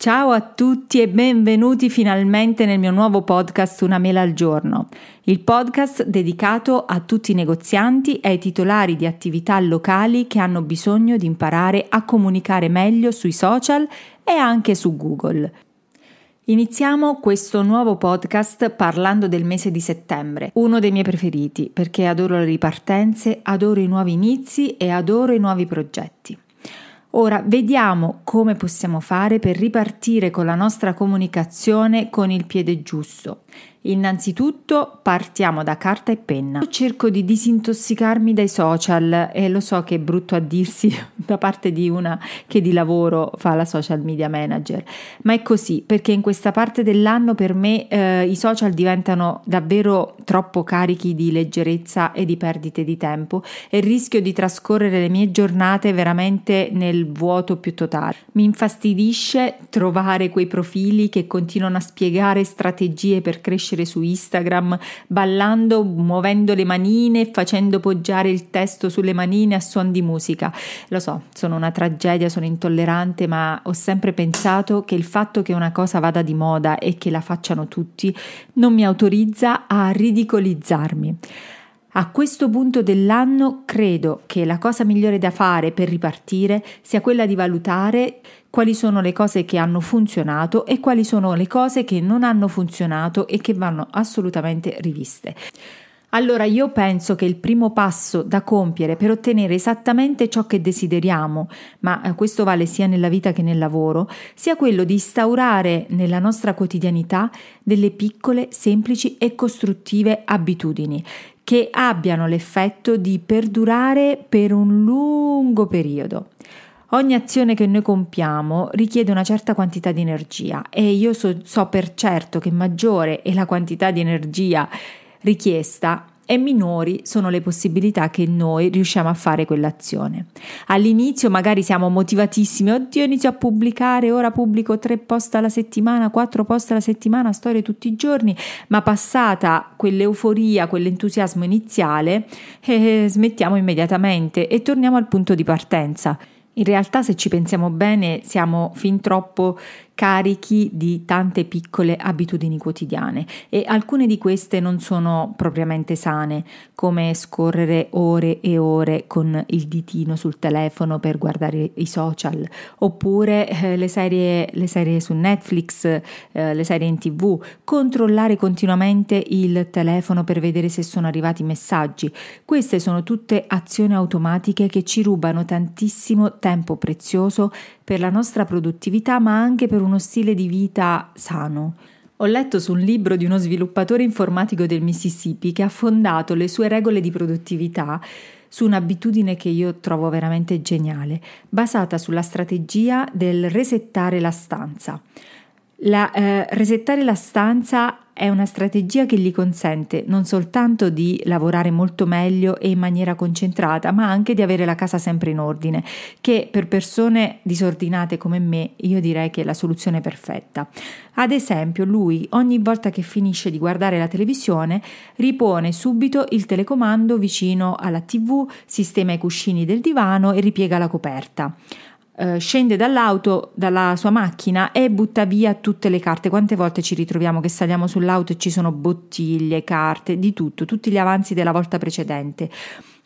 Ciao a tutti e benvenuti finalmente nel mio nuovo podcast Una mela al giorno, il podcast dedicato a tutti i negozianti e ai titolari di attività locali che hanno bisogno di imparare a comunicare meglio sui social e anche su Google. Iniziamo questo nuovo podcast parlando del mese di settembre, uno dei miei preferiti perché adoro le ripartenze, adoro i nuovi inizi e adoro i nuovi progetti. Ora vediamo come possiamo fare per ripartire con la nostra comunicazione con il piede giusto. Innanzitutto partiamo da carta e penna. Cerco di disintossicarmi dai social e lo so che è brutto a dirsi da parte di una che di lavoro fa la social media manager, ma è così perché in questa parte dell'anno per me eh, i social diventano davvero troppo carichi di leggerezza e di perdite di tempo e rischio di trascorrere le mie giornate veramente nel vuoto più totale. Mi infastidisce trovare quei profili che continuano a spiegare strategie per crescere crescere su Instagram, ballando, muovendo le manine, facendo poggiare il testo sulle manine a suon di musica. Lo so, sono una tragedia, sono intollerante, ma ho sempre pensato che il fatto che una cosa vada di moda e che la facciano tutti non mi autorizza a ridicolizzarmi. A questo punto dell'anno credo che la cosa migliore da fare per ripartire sia quella di valutare quali sono le cose che hanno funzionato e quali sono le cose che non hanno funzionato e che vanno assolutamente riviste. Allora io penso che il primo passo da compiere per ottenere esattamente ciò che desideriamo, ma eh, questo vale sia nella vita che nel lavoro, sia quello di instaurare nella nostra quotidianità delle piccole, semplici e costruttive abitudini che abbiano l'effetto di perdurare per un lungo periodo. Ogni azione che noi compiamo richiede una certa quantità di energia e io so, so per certo che maggiore è la quantità di energia richiesta e minori sono le possibilità che noi riusciamo a fare quell'azione. All'inizio magari siamo motivatissimi, oddio inizio a pubblicare, ora pubblico tre post alla settimana, quattro post alla settimana, storie tutti i giorni, ma passata quell'euforia, quell'entusiasmo iniziale, eh, smettiamo immediatamente e torniamo al punto di partenza. In realtà, se ci pensiamo bene, siamo fin troppo carichi di tante piccole abitudini quotidiane e alcune di queste non sono propriamente sane, come scorrere ore e ore con il ditino sul telefono per guardare i social, oppure eh, le, serie, le, serie, su Netflix, eh, le serie in tv, controllare continuamente il telefono per vedere se sono arrivati messaggi. Queste sono tutte azioni automatiche che ci rubano tantissimo tempo prezioso per la nostra produttività, ma anche per uno stile di vita sano. Ho letto su un libro di uno sviluppatore informatico del Mississippi che ha fondato le sue regole di produttività su un'abitudine che io trovo veramente geniale, basata sulla strategia del resettare la stanza. La, eh, resettare la stanza è una strategia che gli consente non soltanto di lavorare molto meglio e in maniera concentrata, ma anche di avere la casa sempre in ordine, che per persone disordinate come me io direi che è la soluzione perfetta. Ad esempio, lui ogni volta che finisce di guardare la televisione ripone subito il telecomando vicino alla TV, sistema i cuscini del divano e ripiega la coperta. Eh, scende dall'auto, dalla sua macchina e butta via tutte le carte. Quante volte ci ritroviamo che saliamo sull'auto e ci sono bottiglie, carte, di tutto, tutti gli avanzi della volta precedente.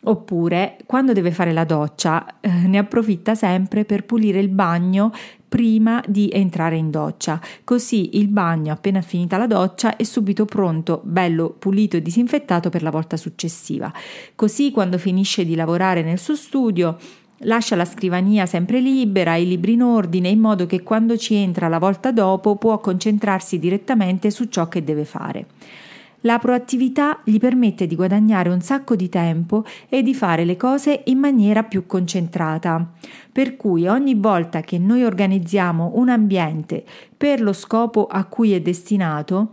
Oppure, quando deve fare la doccia, eh, ne approfitta sempre per pulire il bagno prima di entrare in doccia. Così il bagno, appena finita la doccia, è subito pronto, bello pulito e disinfettato per la volta successiva. Così, quando finisce di lavorare nel suo studio, Lascia la scrivania sempre libera, i libri in ordine, in modo che quando ci entra la volta dopo può concentrarsi direttamente su ciò che deve fare. La proattività gli permette di guadagnare un sacco di tempo e di fare le cose in maniera più concentrata. Per cui ogni volta che noi organizziamo un ambiente per lo scopo a cui è destinato,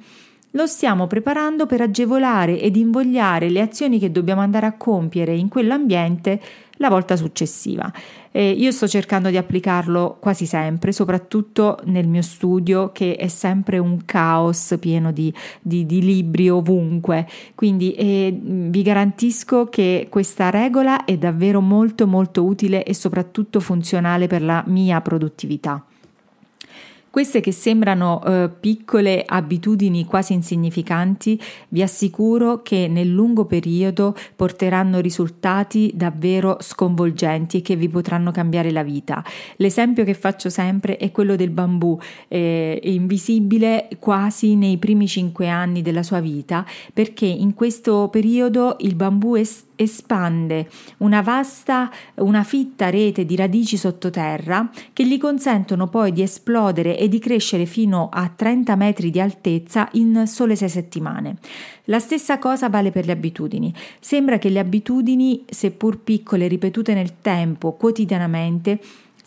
lo stiamo preparando per agevolare ed invogliare le azioni che dobbiamo andare a compiere in quell'ambiente la volta successiva. E io sto cercando di applicarlo quasi sempre, soprattutto nel mio studio che è sempre un caos pieno di, di, di libri ovunque. Quindi eh, vi garantisco che questa regola è davvero molto molto utile e soprattutto funzionale per la mia produttività. Queste che sembrano eh, piccole abitudini quasi insignificanti, vi assicuro che nel lungo periodo porteranno risultati davvero sconvolgenti e che vi potranno cambiare la vita. L'esempio che faccio sempre è quello del bambù, eh, invisibile quasi nei primi cinque anni della sua vita, perché in questo periodo il bambù è espande una vasta, una fitta rete di radici sottoterra che gli consentono poi di esplodere e di crescere fino a 30 metri di altezza in sole 6 settimane. La stessa cosa vale per le abitudini. Sembra che le abitudini, seppur piccole, ripetute nel tempo, quotidianamente,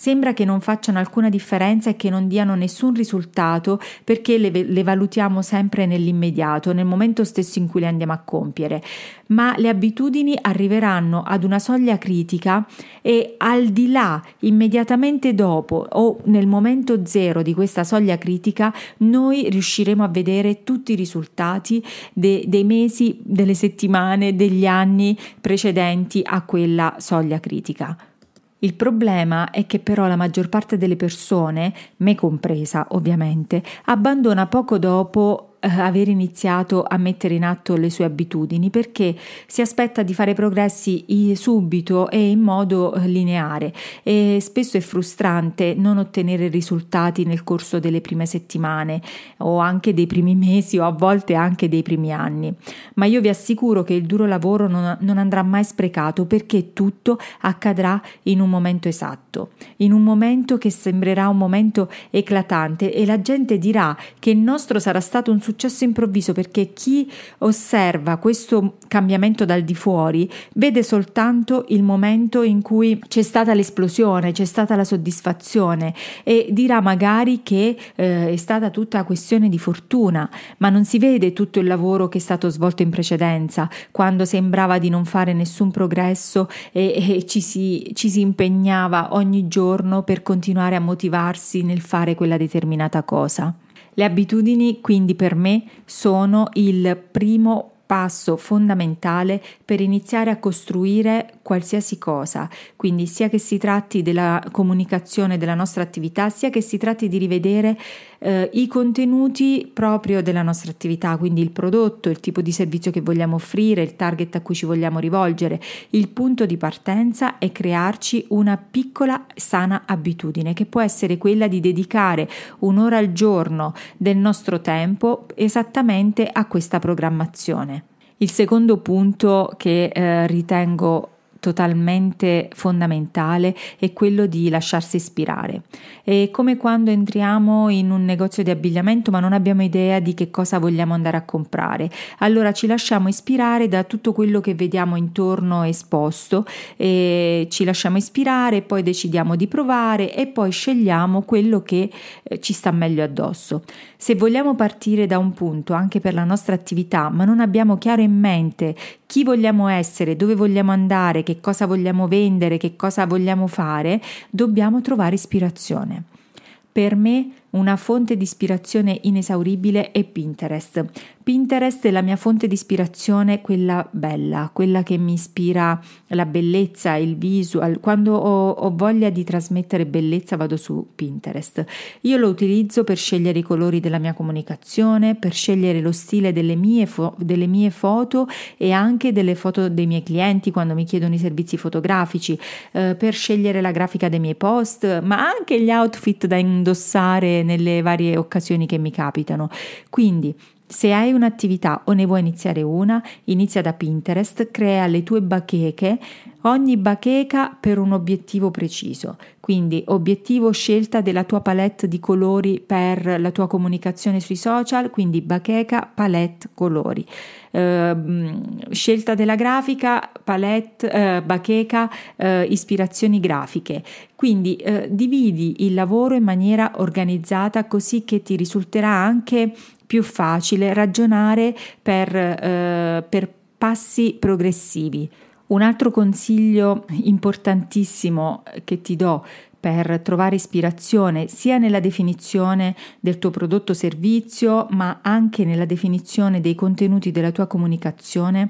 Sembra che non facciano alcuna differenza e che non diano nessun risultato perché le, le, valutiamo sempre nell'immediato, nel momento stesso in cui le andiamo a compiere. Ma le abitudini arriveranno ad una soglia critica e al di là, immediatamente dopo o nel momento zero di questa soglia critica, noi riusciremo a vedere tutti i risultati de, dei mesi, delle settimane, degli anni precedenti a quella soglia critica. Il problema è che però la maggior parte delle persone, me compresa ovviamente, abbandona poco dopo aver iniziato a mettere in atto le sue abitudini perché si aspetta di fare progressi subito e in modo eh, lineare e spesso è frustrante non ottenere risultati nel corso delle prime settimane o anche dei primi mesi o a volte anche dei primi anni. Ma io vi assicuro che il duro lavoro non, non andrà mai sprecato perché tutto accadrà in un momento esatto, in un momento che sembrerà un momento eclatante e la gente dirà che il nostro sarà stato un successo successo improvviso perché chi osserva questo cambiamento dal di fuori vede soltanto il momento in cui c'è stata l'esplosione, c'è stata la soddisfazione e dirà magari che eh, è stata tutta questione di fortuna, ma non si vede tutto il lavoro che è stato svolto in precedenza, quando sembrava di non fare nessun progresso e, e ci, si, ci si impegnava ogni giorno per continuare a motivarsi nel fare quella determinata cosa. Le abitudini quindi per me sono il primo passo fondamentale per iniziare a costruire qualsiasi cosa, quindi sia che si tratti della comunicazione della nostra attività, sia che si tratti di rivedere eh, i contenuti proprio della nostra attività, quindi il prodotto, il tipo di servizio che vogliamo offrire, il target a cui ci vogliamo rivolgere. Il punto di partenza è crearci una piccola sana abitudine che può essere quella di dedicare un'ora al giorno del nostro tempo esattamente a questa programmazione. Il secondo punto che eh, ritengo totalmente fondamentale è quello di lasciarsi ispirare. È come quando entriamo in un negozio di abbigliamento ma non abbiamo idea di che cosa vogliamo andare a comprare. Allora ci lasciamo ispirare da tutto quello che vediamo intorno esposto e ci lasciamo ispirare, poi decidiamo di provare e poi scegliamo quello che eh, ci sta meglio addosso. Se vogliamo partire da un punto anche per la nostra attività, ma non abbiamo chiaro in mente chi vogliamo essere, dove vogliamo andare, che cosa vogliamo vendere, che cosa vogliamo fare, dobbiamo trovare ispirazione. Per me una fonte di ispirazione inesauribile è Pinterest. Pinterest è la mia fonte di ispirazione, quella bella, quella che mi ispira la bellezza, il visual. Quando ho, ho, voglia di trasmettere bellezza vado su Pinterest. Io lo utilizzo per scegliere i colori della mia comunicazione, per scegliere lo stile delle mie, fo- delle mie foto e anche delle foto dei miei clienti quando mi chiedono i servizi fotografici, eh, per scegliere la grafica dei miei post, ma anche gli outfit da indossare nelle varie occasioni che mi capitano. Quindi se hai un'attività o ne vuoi iniziare una, inizia da Pinterest, crea le tue bacheche, ogni bacheca per un obiettivo preciso. Quindi obiettivo scelta della tua palette di colori per la tua comunicazione sui social, quindi bacheca, palette, colori. Uh, scelta della grafica, palette, uh, bacheca, uh, ispirazioni grafiche. Quindi eh, dividi il lavoro in maniera organizzata così che ti risulterà anche più facile ragionare per, eh, per passi progressivi. Un altro consiglio importantissimo che ti do per trovare ispirazione sia nella definizione del tuo prodotto o servizio, ma anche nella definizione dei contenuti della tua comunicazione,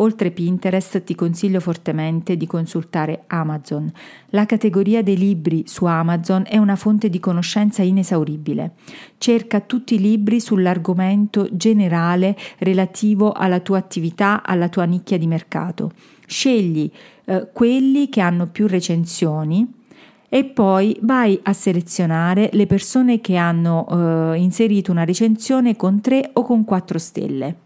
Oltre Pinterest ti consiglio fortemente di consultare Amazon. La categoria dei libri su Amazon è una fonte di conoscenza inesauribile. Cerca tutti i libri sull'argomento generale relativo alla tua attività, alla tua nicchia di mercato. Scegli eh, quelli che hanno più recensioni e poi vai a selezionare le persone che hanno eh, inserito una recensione con 3 o con 4 stelle.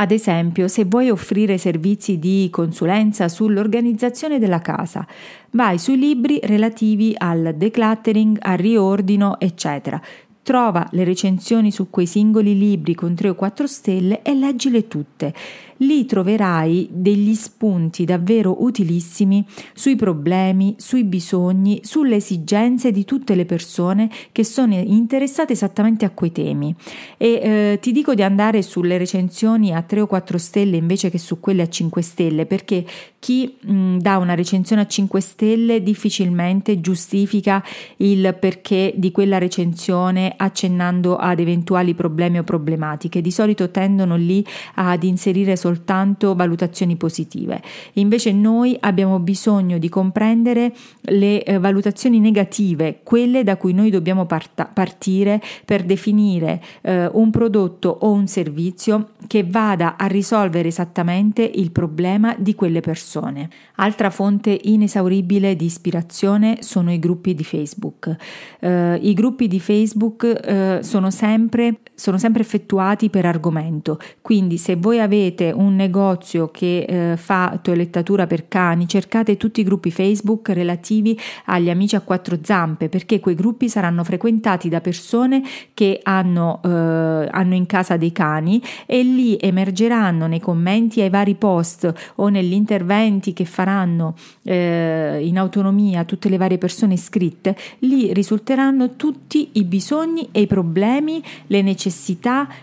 Ad esempio, se vuoi offrire servizi di consulenza sull'organizzazione della casa, vai sui libri relativi al decluttering, al riordino, eccetera. Trova le recensioni su quei singoli libri con 3 o 4 stelle e leggile tutte lì troverai degli spunti davvero utilissimi sui problemi, sui bisogni, sulle esigenze di tutte le persone che sono interessate esattamente a quei temi. E eh, ti dico di andare sulle recensioni a 3 o 4 stelle invece che su quelle a 5 stelle, perché chi mh, dà una recensione a 5 stelle difficilmente giustifica il perché di quella recensione accennando ad eventuali problemi o problematiche. Di solito tendono lì ad inserire soltanto soltanto valutazioni positive. Invece noi abbiamo bisogno di comprendere le eh, valutazioni negative, quelle da cui noi dobbiamo parta- partire per definire eh, un prodotto o un servizio che vada a risolvere esattamente il problema di quelle persone. Altra fonte inesauribile di ispirazione sono i gruppi di Facebook. Eh, I gruppi di Facebook eh, sono, sempre, sono sempre effettuati per argomento, quindi se voi avete un negozio che eh, fa toilettatura per cani, cercate tutti i gruppi Facebook relativi agli amici a quattro zampe, perché quei gruppi saranno frequentati da persone che hanno, eh, hanno in casa dei cani e lì emergeranno nei commenti ai vari post o negli interventi che faranno eh, in autonomia tutte le varie persone iscritte, lì risulteranno tutti i bisogni e i problemi, le necessità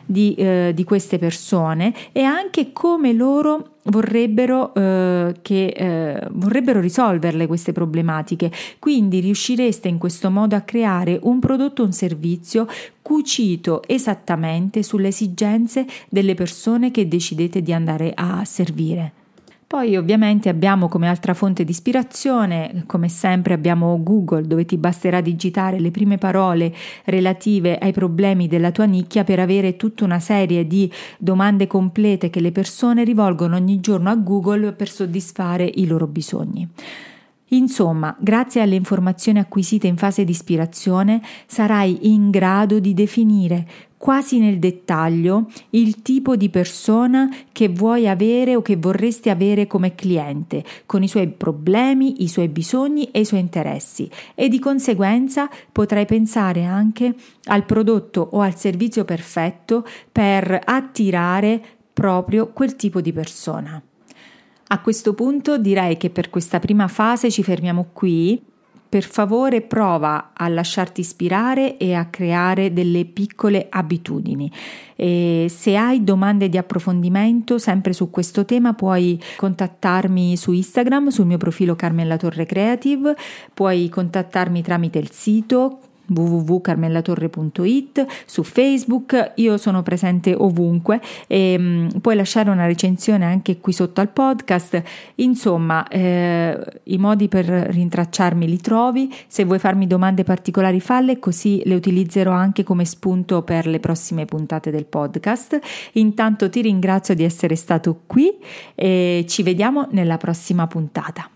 di, eh, di queste persone e anche come loro vorrebbero, eh, che, eh, vorrebbero risolverle queste problematiche. Quindi riuscireste in questo modo a creare un prodotto un servizio cucito esattamente sulle esigenze delle persone che decidete di andare a servire. Poi ovviamente abbiamo come altra fonte di ispirazione, come sempre abbiamo Google dove ti basterà digitare le prime parole relative ai problemi della tua nicchia per avere tutta una serie di domande complete che le persone rivolgono ogni giorno a Google per soddisfare i loro bisogni. Insomma, grazie alle informazioni acquisite in fase di ispirazione sarai in grado di definire quasi nel dettaglio il tipo di persona che vuoi avere o che vorresti avere come cliente, con i suoi problemi, i suoi bisogni e i suoi interessi e di conseguenza potrai pensare anche al prodotto o al servizio perfetto per attirare proprio quel tipo di persona. A questo punto direi che per questa prima fase ci fermiamo qui. Per favore prova a lasciarti ispirare e a creare delle piccole abitudini. E se hai domande di approfondimento sempre su questo tema puoi contattarmi su Instagram sul mio profilo Carmella Torre Creative, puoi contattarmi tramite il sito www.carmellatorre.it, su Facebook, io sono presente ovunque e mh, puoi lasciare una recensione anche qui sotto al podcast. Insomma, eh, i modi per rintracciarmi li trovi, se vuoi farmi domande particolari falle così le utilizzerò anche come spunto per le prossime puntate del podcast. Intanto ti ringrazio di essere stato qui e ci vediamo nella prossima puntata.